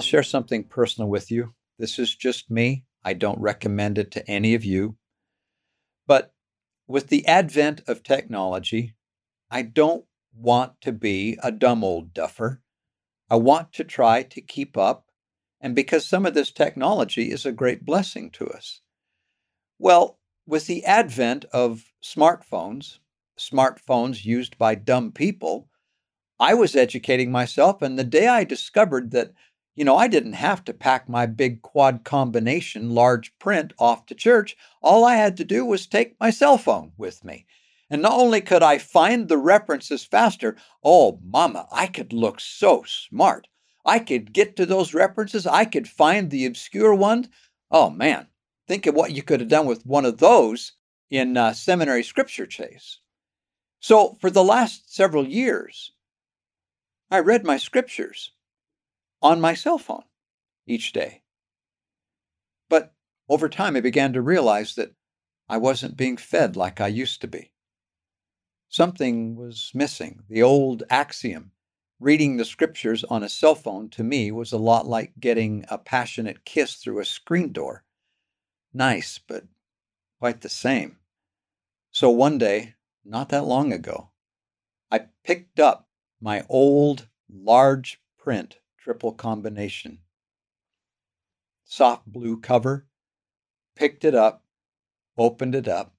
I'll share something personal with you. This is just me. I don't recommend it to any of you. But with the advent of technology, I don't want to be a dumb old duffer. I want to try to keep up, and because some of this technology is a great blessing to us. Well, with the advent of smartphones, smartphones used by dumb people, I was educating myself, and the day I discovered that, you know, I didn't have to pack my big quad combination large print off to church, all I had to do was take my cell phone with me. And not only could I find the references faster, oh, mama, I could look so smart. I could get to those references. I could find the obscure ones. Oh, man, think of what you could have done with one of those in uh, seminary scripture chase. So, for the last several years, I read my scriptures on my cell phone each day. But over time, I began to realize that I wasn't being fed like I used to be. Something was missing. The old axiom reading the scriptures on a cell phone to me was a lot like getting a passionate kiss through a screen door. Nice, but quite the same. So one day, not that long ago, I picked up my old large print triple combination. Soft blue cover, picked it up, opened it up,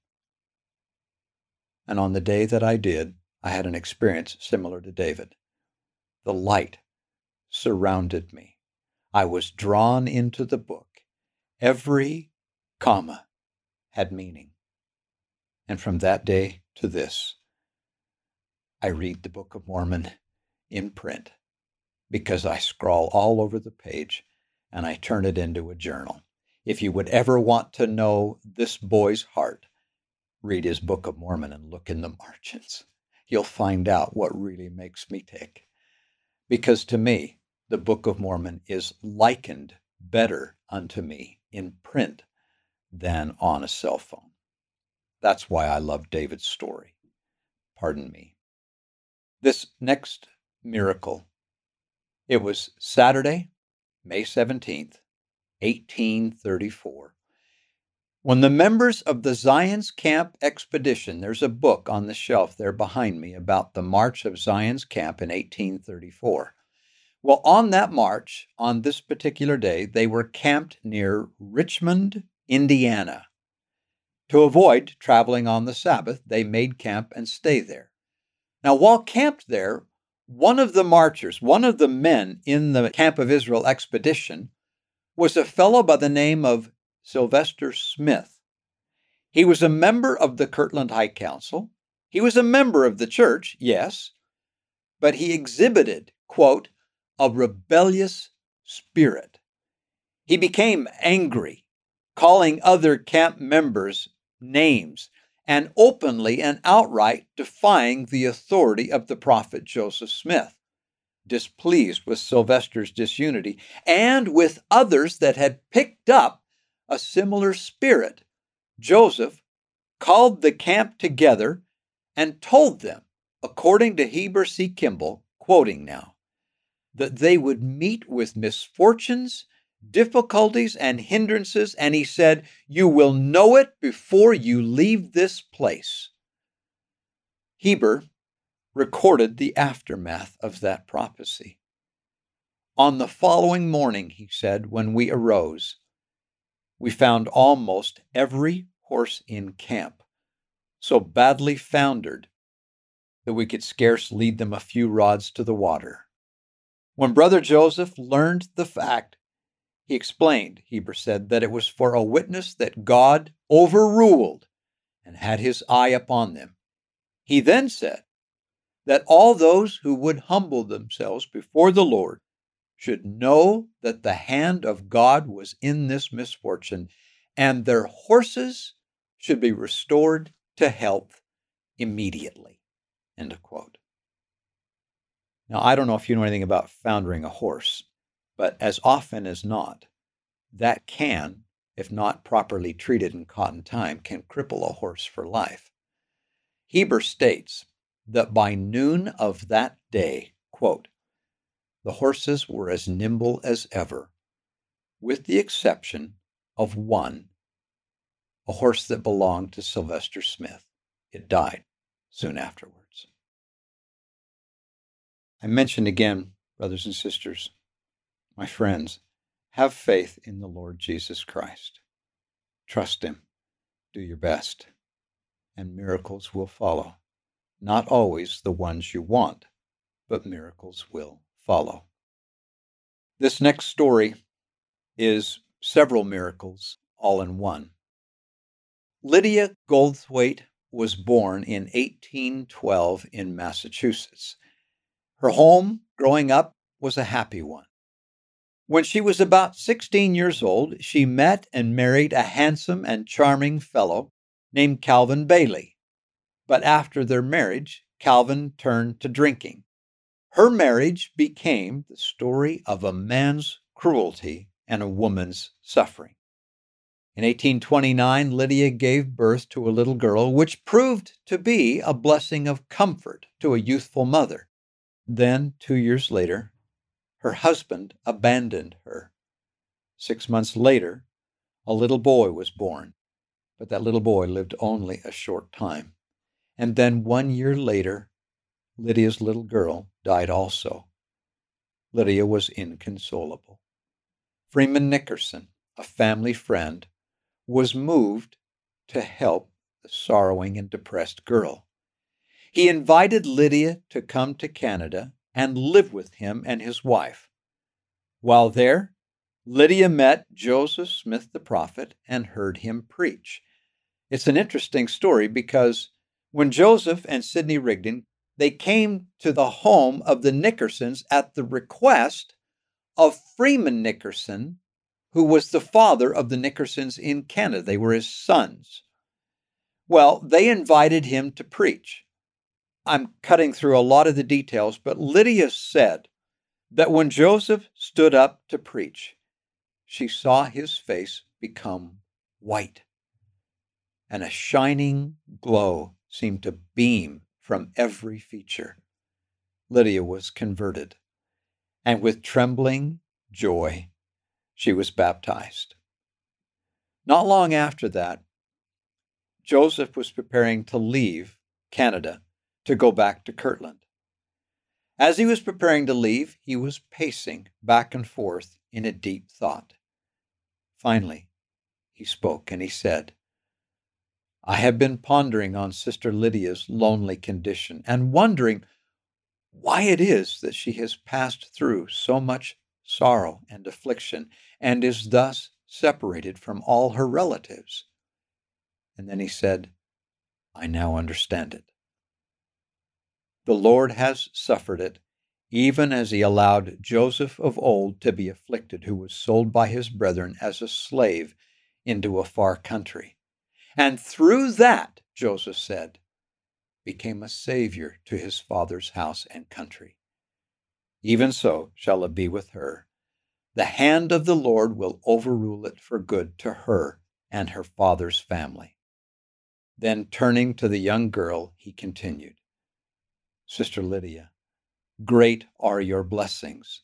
and on the day that I did, I had an experience similar to David. The light surrounded me. I was drawn into the book. Every comma had meaning. And from that day to this, I read the Book of Mormon in print because I scrawl all over the page and I turn it into a journal. If you would ever want to know this boy's heart, read his Book of Mormon and look in the margins. You'll find out what really makes me tick. Because to me, the Book of Mormon is likened better unto me in print than on a cell phone. That's why I love David's story. Pardon me. This next miracle, it was Saturday, May 17th, 1834. When the members of the Zion's Camp expedition, there's a book on the shelf there behind me about the March of Zion's Camp in 1834. Well, on that march, on this particular day, they were camped near Richmond, Indiana. To avoid traveling on the Sabbath, they made camp and stay there. Now, while camped there, one of the marchers, one of the men in the Camp of Israel expedition, was a fellow by the name of Sylvester Smith. He was a member of the Kirtland High Council. He was a member of the church, yes, but he exhibited, quote, a rebellious spirit. He became angry, calling other camp members names and openly and outright defying the authority of the prophet Joseph Smith displeased with Sylvester's disunity and with others that had picked up a similar spirit, Joseph called the camp together and told them, according to Heber C. Kimball, quoting now, that they would meet with misfortunes, difficulties, and hindrances, and he said, You will know it before you leave this place. Heber recorded the aftermath of that prophecy. On the following morning, he said, when we arose, we found almost every horse in camp so badly foundered that we could scarce lead them a few rods to the water. When Brother Joseph learned the fact, he explained, Heber said, that it was for a witness that God overruled and had his eye upon them. He then said that all those who would humble themselves before the Lord should know that the hand of God was in this misfortune, and their horses should be restored to health immediately. End of quote. Now, I don't know if you know anything about foundering a horse, but as often as not, that can, if not properly treated and caught in time, can cripple a horse for life. Heber states that by noon of that day, quote, the horses were as nimble as ever, with the exception of one, a horse that belonged to Sylvester Smith. It died soon afterwards. I mention again, brothers and sisters, my friends, have faith in the Lord Jesus Christ. Trust Him. Do your best. And miracles will follow. Not always the ones you want, but miracles will follow. This next story is several miracles all in one. Lydia Goldthwaite was born in 1812 in Massachusetts. Her home growing up was a happy one. When she was about 16 years old, she met and married a handsome and charming fellow named Calvin Bailey. But after their marriage, Calvin turned to drinking. Her marriage became the story of a man's cruelty and a woman's suffering. In 1829, Lydia gave birth to a little girl, which proved to be a blessing of comfort to a youthful mother. Then, two years later, her husband abandoned her. Six months later, a little boy was born, but that little boy lived only a short time. And then one year later, Lydia's little girl died also. Lydia was inconsolable. Freeman Nickerson, a family friend, was moved to help the sorrowing and depressed girl. He invited Lydia to come to Canada and live with him and his wife. While there, Lydia met Joseph Smith the prophet and heard him preach. It's an interesting story because when Joseph and Sidney Rigdon they came to the home of the Nickersons at the request of Freeman Nickerson, who was the father of the Nickersons in Canada. They were his sons. Well, they invited him to preach. I'm cutting through a lot of the details, but Lydia said that when Joseph stood up to preach, she saw his face become white, and a shining glow seemed to beam from every feature. Lydia was converted, and with trembling joy, she was baptized. Not long after that, Joseph was preparing to leave Canada to go back to Kirtland. As he was preparing to leave, he was pacing back and forth in a deep thought. Finally, he spoke and he said, I have been pondering on Sister Lydia's lonely condition and wondering why it is that she has passed through so much sorrow and affliction and is thus separated from all her relatives. And then he said, I now understand it. The Lord has suffered it, even as he allowed Joseph of old to be afflicted, who was sold by his brethren as a slave into a far country. And through that, Joseph said, became a savior to his father's house and country. Even so shall it be with her. The hand of the Lord will overrule it for good to her and her father's family. Then, turning to the young girl, he continued Sister Lydia, great are your blessings.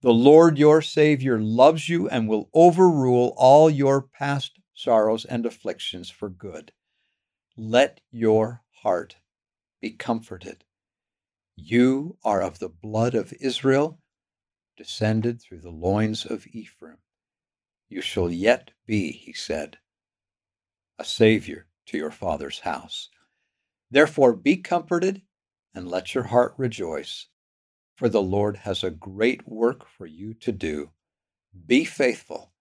The Lord your Savior loves you and will overrule all your past sorrows, and afflictions for good. Let your heart be comforted. You are of the blood of Israel, descended through the loins of Ephraim. You shall yet be, he said, a Savior to your father's house. Therefore be comforted and let your heart rejoice, for the Lord has a great work for you to do. Be faithful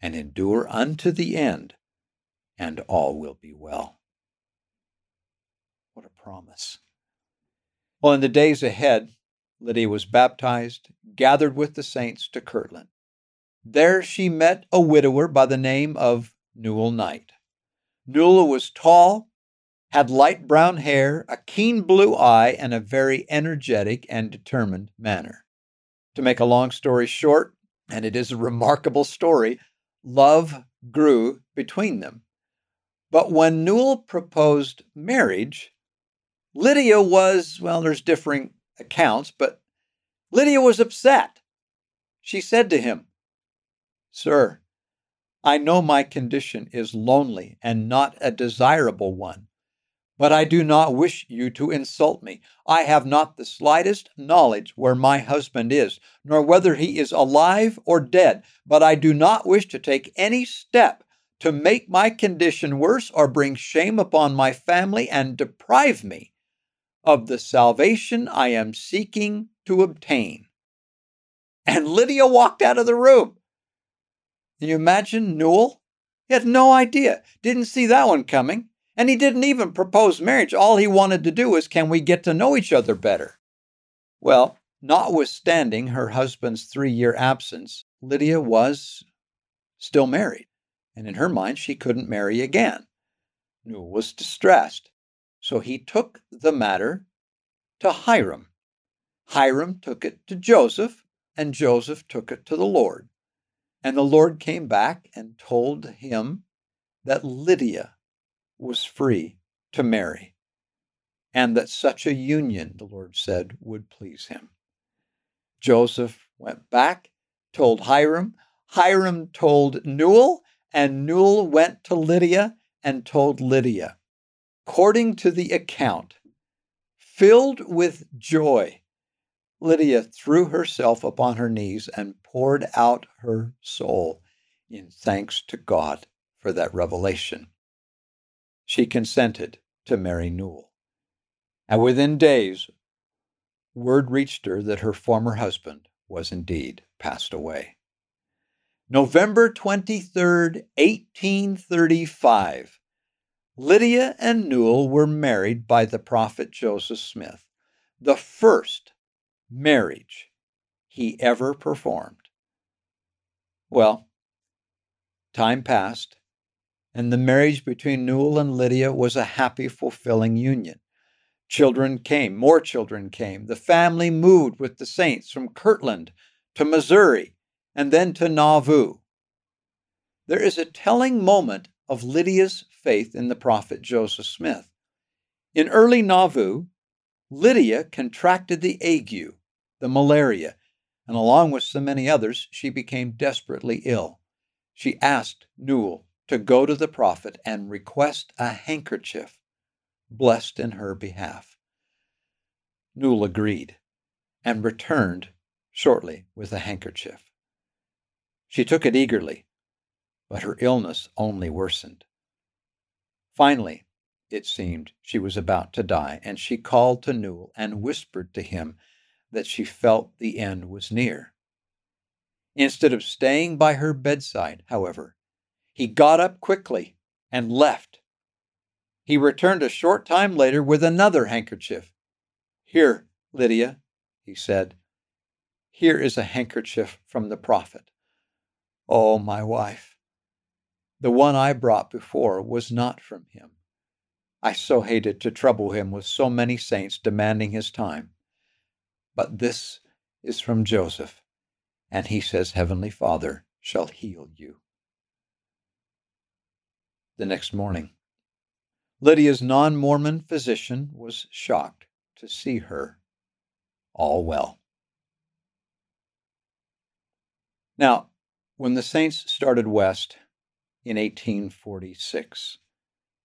and endure unto the end, and all will be well. What a promise. Well, in the days ahead, Lydia was baptized, gathered with the saints to Kirtland. There she met a widower by the name of Newell Knight. Newell was tall, had light brown hair, a keen blue eye, and a very energetic and determined manner. To make a long story short, and it is a remarkable story, love grew between them. But when Newell proposed marriage, Lydia was, well, there's differing accounts, but Lydia was upset. She said to him, Sir, I know my condition is lonely and not a desirable one, but I do not wish you to insult me. I have not the slightest knowledge where my husband is, nor whether he is alive or dead, but I do not wish to take any step to make my condition worse or bring shame upon my family and deprive me of the salvation I am seeking to obtain. And Lydia walked out of the room. Can you imagine Newell? He had no idea, didn't see that one coming. And he didn't even propose marriage. All he wanted to do was, can we get to know each other better? Well, notwithstanding her husband's three year absence, Lydia was still married. And in her mind, she couldn't marry again. Newell was distressed. So he took the matter to Hyrum. Hyrum took it to Joseph, and Joseph took it to the Lord. And the Lord came back and told him that Lydia was free to marry, and that such a union, the Lord said, would please him. Joseph went back, told Hyrum. Hyrum told Newell, and Newell went to Lydia and told Lydia. According to the account, filled with joy, Lydia threw herself upon her knees and poured out her soul in thanks to God for that revelation. She consented to marry Newell. And within days, word reached her that her former husband was indeed passed away. November 23rd, 1835, Lydia and Newell were married by the prophet Joseph Smith, the first marriage he ever performed. Well, time passed, and the marriage between Newell and Lydia was a happy, fulfilling union. Children came, more children came. The family moved with the saints from Kirtland to Missouri and then to Nauvoo. There is a telling moment of Lydia's faith in the prophet Joseph Smith. In early Nauvoo, Lydia contracted the ague, the malaria, and along with so many others, she became desperately ill. She asked Newell to go to the prophet and request a handkerchief blessed in her behalf. Newell agreed and returned shortly with a handkerchief. She took it eagerly, but her illness only worsened. Finally, it seemed she was about to die, and she called to Newell and whispered to him that she felt the end was near. Instead of staying by her bedside, however, he got up quickly and left. He returned a short time later with another handkerchief. Here, Lydia, he said, here is a handkerchief from the prophet. Oh, my wife, the one I brought before was not from him. I so hated to trouble him with so many saints demanding his time. But this is from Joseph, and he says, Heavenly Father shall heal you the next morning. Lydia's non Mormon physician was shocked to see her all well. Now, when the Saints started west in 1846,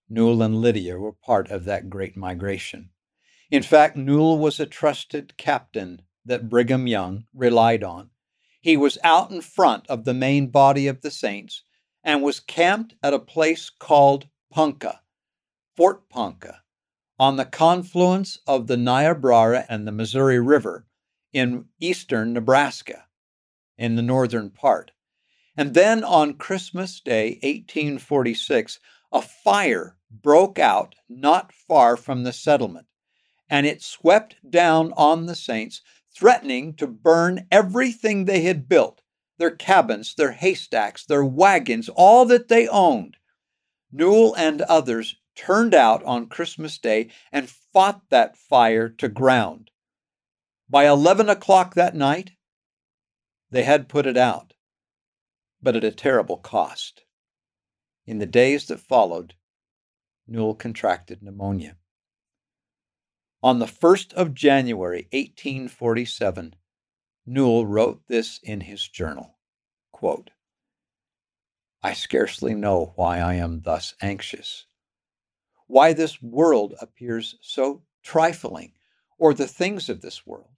Newell and Lydia were part of that great migration. In fact, Newell was a trusted captain that Brigham Young relied on. He was out in front of the main body of the Saints and was camped at a place called Ponca, Fort Ponca, on the confluence of the Niobrara and the Missouri River in eastern Nebraska, in the northern part. And then on Christmas Day, 1846, a fire broke out not far from the settlement, and it swept down on the saints, threatening to burn everything they had built their cabins, their haystacks, their wagons, all that they owned. Newell and others turned out on Christmas Day and fought that fire to ground. By 11 o'clock that night, they had put it out, but at a terrible cost. In the days that followed, Newell contracted pneumonia. On the 1st of January, 1847, Newell wrote this in his journal quote, I scarcely know why I am thus anxious, why this world appears so trifling, or the things of this world.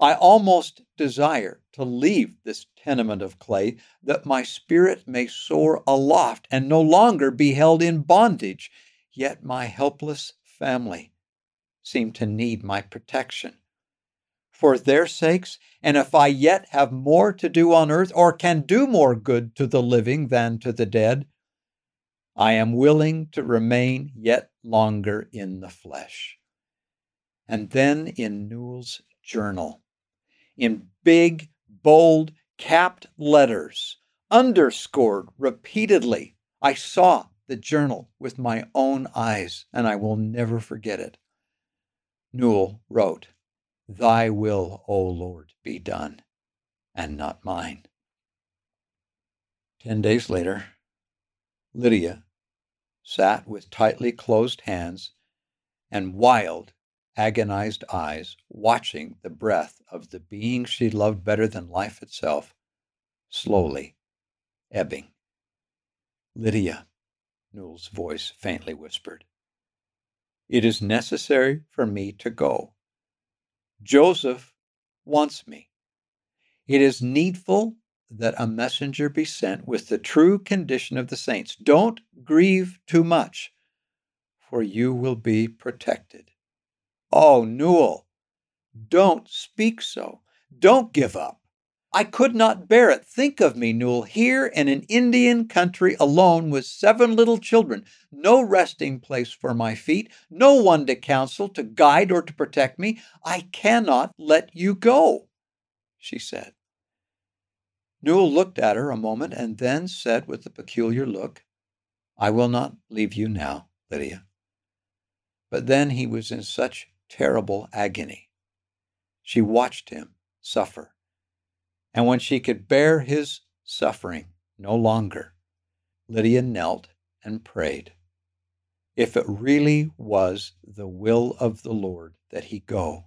I almost desire to leave this tenement of clay that my spirit may soar aloft and no longer be held in bondage. Yet my helpless family seem to need my protection. For their sakes, and if I yet have more to do on earth, or can do more good to the living than to the dead, I am willing to remain yet longer in the flesh. And then in Newell's journal, in big, bold, capped letters, underscored repeatedly, I saw the journal with my own eyes, and I will never forget it. Newell wrote, Thy will, O Lord, be done, and not mine. Ten days later, Lydia sat with tightly closed hands and wild, agonized eyes, watching the breath of the being she loved better than life itself slowly ebbing. Lydia, Newell's voice faintly whispered, it is necessary for me to go. Joseph wants me. It is needful that a messenger be sent with the true condition of the saints. Don't grieve too much, for you will be protected. Oh, Newell, don't speak so. Don't give up. I could not bear it. Think of me, Newell, here in an Indian country alone with seven little children, no resting place for my feet, no one to counsel, to guide, or to protect me. I cannot let you go, she said. Newell looked at her a moment and then said with a peculiar look, I will not leave you now, Lydia. But then he was in such terrible agony. She watched him suffer. And when she could bear his suffering no longer, Lydia knelt and prayed. If it really was the will of the Lord that he go,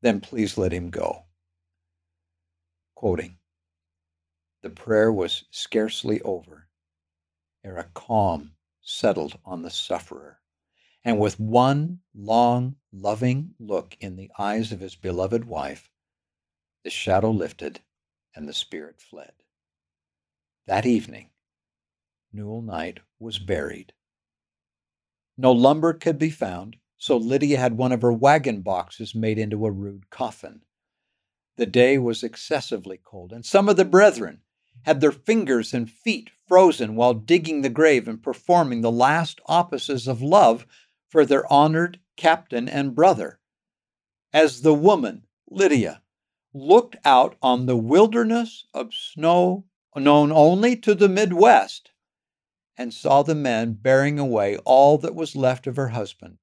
then please let him go. Quoting, the prayer was scarcely over ere a calm settled on the sufferer, and with one long, loving look in the eyes of his beloved wife, the shadow lifted and the spirit fled. That evening, Newell Knight was buried. No lumber could be found, so Lydia had one of her wagon boxes made into a rude coffin. The day was excessively cold, and some of the brethren had their fingers and feet frozen while digging the grave and performing the last offices of love for their honored captain and brother. As the woman, Lydia, looked out on the wilderness of snow known only to the Midwest and saw the men bearing away all that was left of her husband,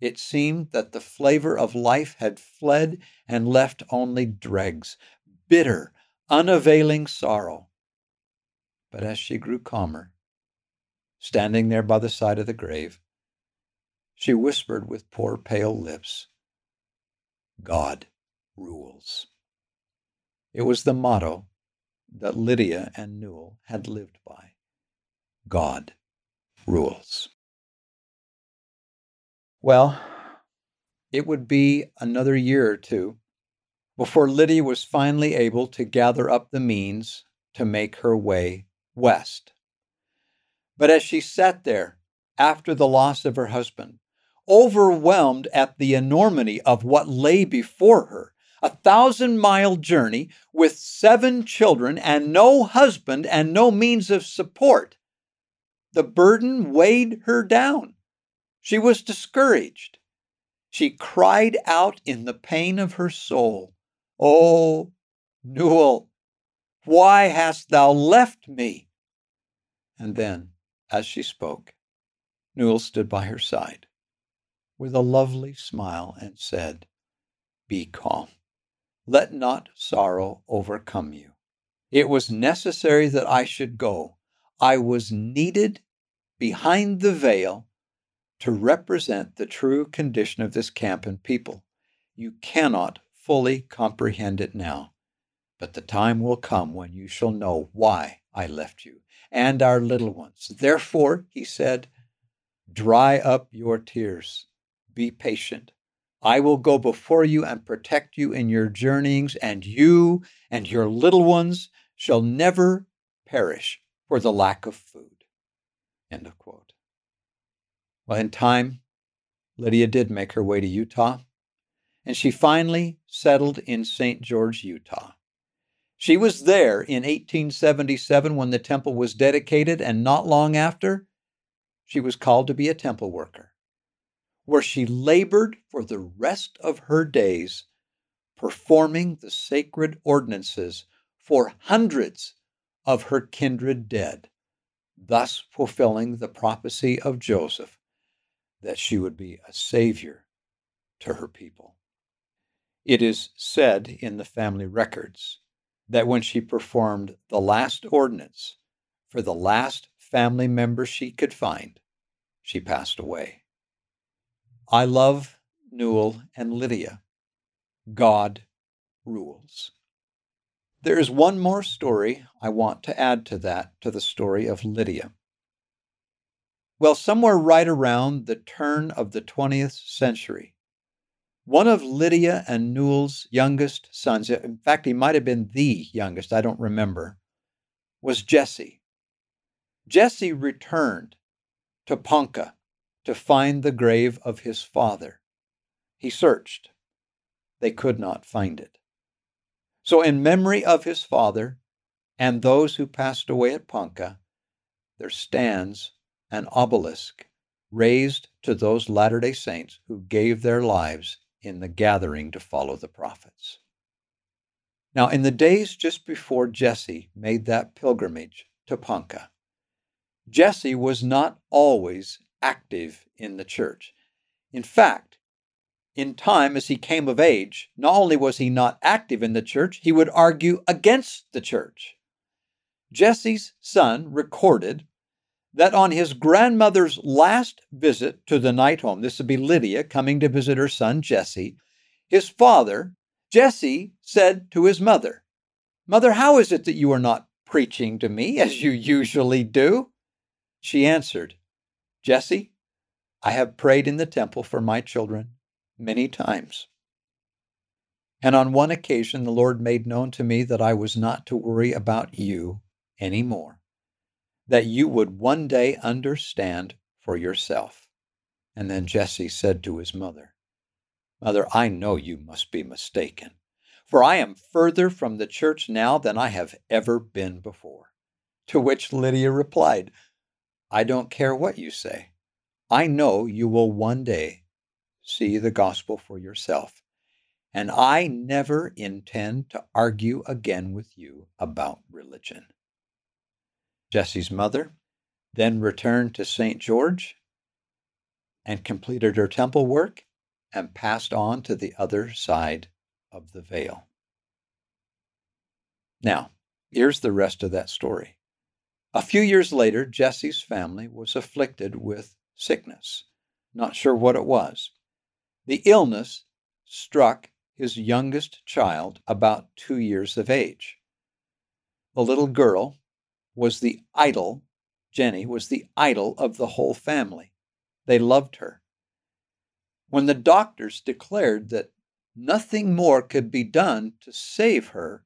it seemed that the flavor of life had fled and left only dregs, bitter, unavailing sorrow. But as she grew calmer, standing there by the side of the grave, she whispered with poor pale lips, God rules. It was the motto that Lydia and Newell had lived by God rules. Well, it would be another year or two before Lydia was finally able to gather up the means to make her way west. But as she sat there after the loss of her husband, overwhelmed at the enormity of what lay before her, a thousand mile journey with seven children and no husband and no means of support, the burden weighed her down. She was discouraged. She cried out in the pain of her soul, Oh, Newell, why hast thou left me? And then, as she spoke, Newell stood by her side with a lovely smile and said, Be calm. Let not sorrow overcome you. It was necessary that I should go. I was needed behind the veil to represent the true condition of this camp and people. You cannot fully comprehend it now, but the time will come when you shall know why I left you and our little ones. Therefore, he said, dry up your tears. Be patient. I will go before you and protect you in your journeyings, and you and your little ones shall never perish for the lack of food. End of quote. Well, in time, Lydia did make her way to Utah, and she finally settled in St. George, Utah. She was there in 1877 when the temple was dedicated, and not long after, she was called to be a temple worker, where she labored for the rest of her days, performing the sacred ordinances for hundreds of her kindred dead, thus fulfilling the prophecy of Joseph that she would be a savior to her people. It is said in the family records that when she performed the last ordinance for the last family member she could find, she passed away. I love Newell and Lydia. God rules. There is one more story I want to add to that, to the story of Lydia. Well, somewhere right around the turn of the 20th century, one of Lydia and Newell's youngest sons, in fact, he might have been the youngest, I don't remember, was Jesse. Jesse returned to Ponca to find the grave of his father. He searched. They could not find it. So, in memory of his father and those who passed away at Ponca, there stands an obelisk raised to those Latter day Saints who gave their lives in the gathering to follow the prophets. Now, in the days just before Jesse made that pilgrimage to Ponca, Jesse was not always active in the church. In fact, in time as he came of age, not only was he not active in the church, he would argue against the church. Jesse's son recorded that on his grandmother's last visit to the Knight home, this would be Lydia coming to visit her son Jesse, his father, Jesse, said to his mother, Mother, how is it that you are not preaching to me as you usually do? She answered, Jesse, I have prayed in the temple for my children many times. And on one occasion, the Lord made known to me that I was not to worry about you any more that you would one day understand for yourself. And then Jesse said to his mother, Mother, I know you must be mistaken, for I am further from the church now than I have ever been before. To which Lydia replied, I don't care what you say. I know you will one day see the gospel for yourself, and I never intend to argue again with you about religion. Jesse's mother, then returned to St. George and completed her temple work and passed on to the other side of the veil. Now, here's the rest of that story. A few years later, Jesse's family was afflicted with sickness. Not sure what it was. The illness struck his youngest child, about two years of age. The little girl was the idol, Jenny was the idol of the whole family. They loved her. When the doctors declared that nothing more could be done to save her,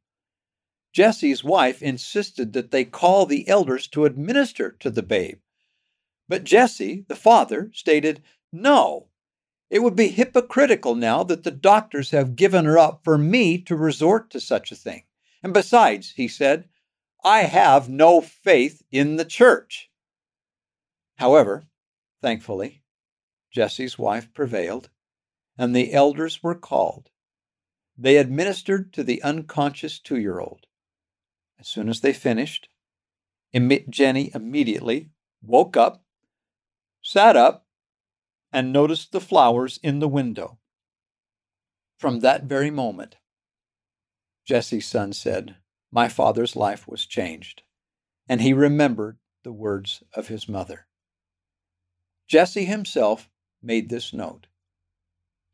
Jesse's wife insisted that they call the elders to administer to the babe. But Jesse, the father, stated, No, it would be hypocritical now that the doctors have given her up for me to resort to such a thing. And besides, he said, I have no faith in the church. However, thankfully, Jesse's wife prevailed, and the elders were called. They administered to the unconscious two year old. As soon as they finished, Jenny immediately woke up, sat up, and noticed the flowers in the window. From that very moment, Jesse's son said, My father's life was changed, and he remembered the words of his mother. Jesse himself made this note.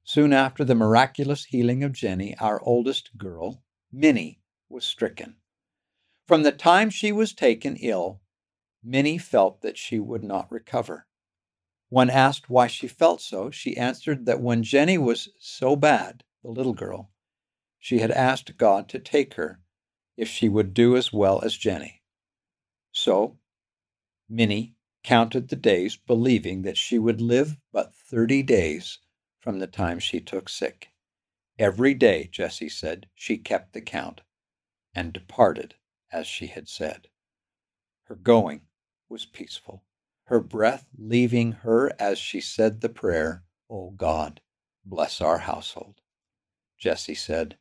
Soon after the miraculous healing of Jenny, our oldest girl, Minnie, was stricken. From the time she was taken ill, Minnie felt that she would not recover. When asked why she felt so, she answered that when Jenny was so bad, the little girl, she had asked God to take her if she would do as well as Jenny. So, Minnie counted the days, believing that she would live but 30 days from the time she took sick. Every day, Jesse said, she kept the count and departed as she had said. Her going was peaceful, her breath leaving her as she said the prayer, O God, bless our household. Jesse said,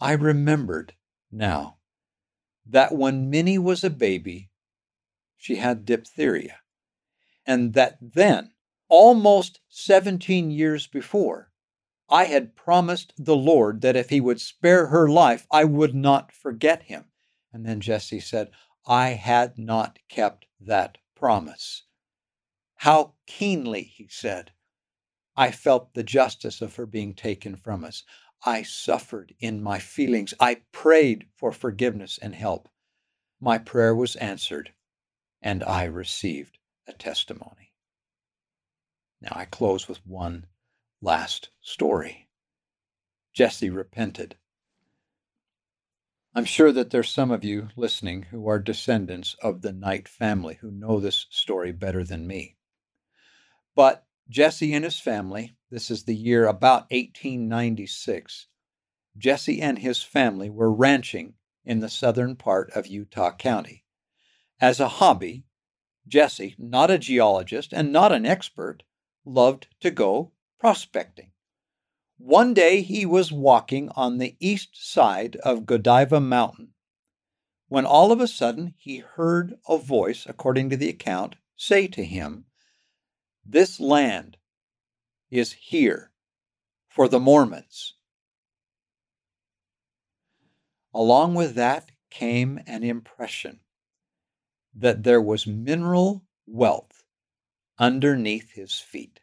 I remembered now that when Minnie was a baby, she had diphtheria, and that then, almost 17 years before, I had promised the Lord that if he would spare her life, I would not forget him. And then Jesse said, I had not kept that promise. How keenly, he said, I felt the justice of her being taken from us. I suffered in my feelings. I prayed for forgiveness and help. My prayer was answered and I received a testimony. Now I close with one last story. Jesse repented. I'm sure that there's some of you listening who are descendants of the Knight family who know this story better than me. But Jesse and his family, this is the year about 1896, Jesse and his family were ranching in the southern part of Utah County. As a hobby, Jesse, not a geologist and not an expert, loved to go prospecting. One day he was walking on the east side of Godiva Mountain when all of a sudden he heard a voice, according to the account, say to him, This land is here for the Mormons. Along with that came an impression that there was mineral wealth underneath his feet.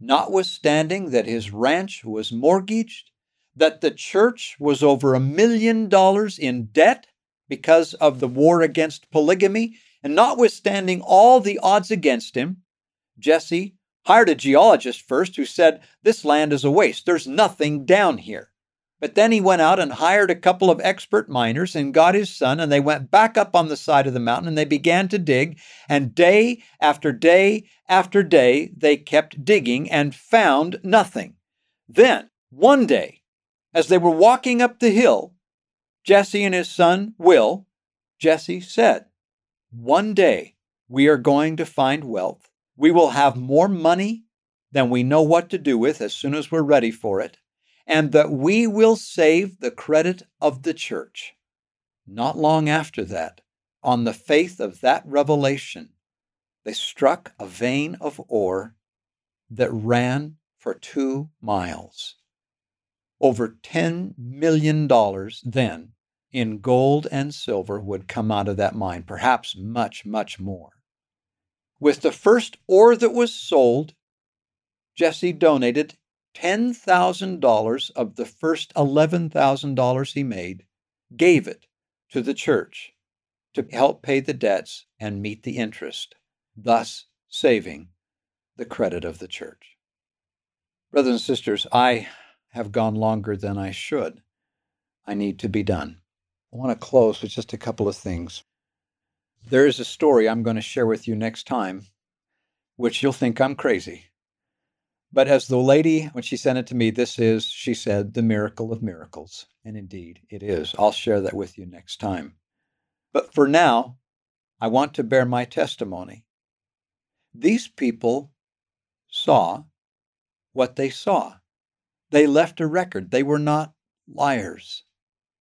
Notwithstanding that his ranch was mortgaged, that the church was over a million dollars in debt because of the war against polygamy, and notwithstanding all the odds against him, Jesse hired a geologist first who said, This land is a waste. There's nothing down here. But then he went out and hired a couple of expert miners and got his son, and they went back up on the side of the mountain and they began to dig. And day after day after day, they kept digging and found nothing. Then, one day, as they were walking up the hill, Jesse and his son Will, Jesse said, One day we are going to find wealth. We will have more money than we know what to do with as soon as we're ready for it and that we will save the credit of the church. Not long after that, on the faith of that revelation, they struck a vein of ore that ran for two miles. Over $10 million then in gold and silver would come out of that mine, perhaps much, much more. With the first ore that was sold, Jesse donated $10,000 of the first $11,000 he made, gave it to the church to help pay the debts and meet the interest, thus saving the credit of the church. Brothers and sisters, I have gone longer than I should. I need to be done. I want to close with just a couple of things. There is a story I'm going to share with you next time, which you'll think I'm crazy. But as the lady, when she sent it to me, this is, she said, the miracle of miracles. And indeed, it is. I'll share that with you next time. But for now, I want to bear my testimony. These people saw what they saw. They left a record. They were not liars.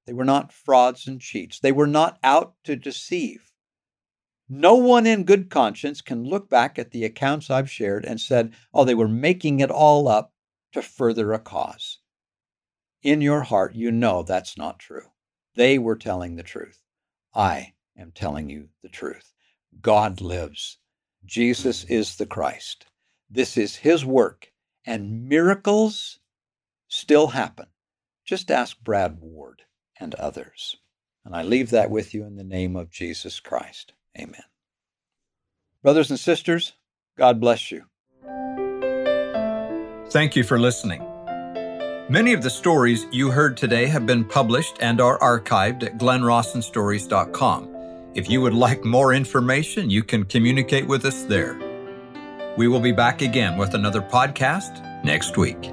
They were not frauds and cheats. They were not out to deceive. No one in good conscience can look back at the accounts I've shared and said, oh, they were making it all up to further a cause. In your heart, you know that's not true. They were telling the truth. I am telling you the truth. God lives. Jesus mm. is the Christ. This is his work, and miracles still happen. Just ask Brad Ward and others. And I leave that with you in the name of Jesus Christ. Amen. Brothers and sisters, God bless you. Thank you for listening. Many of the stories you heard today have been published and are archived at glennrawsonstories.com. If you would like more information, you can communicate with us there. We will be back again with another podcast next week.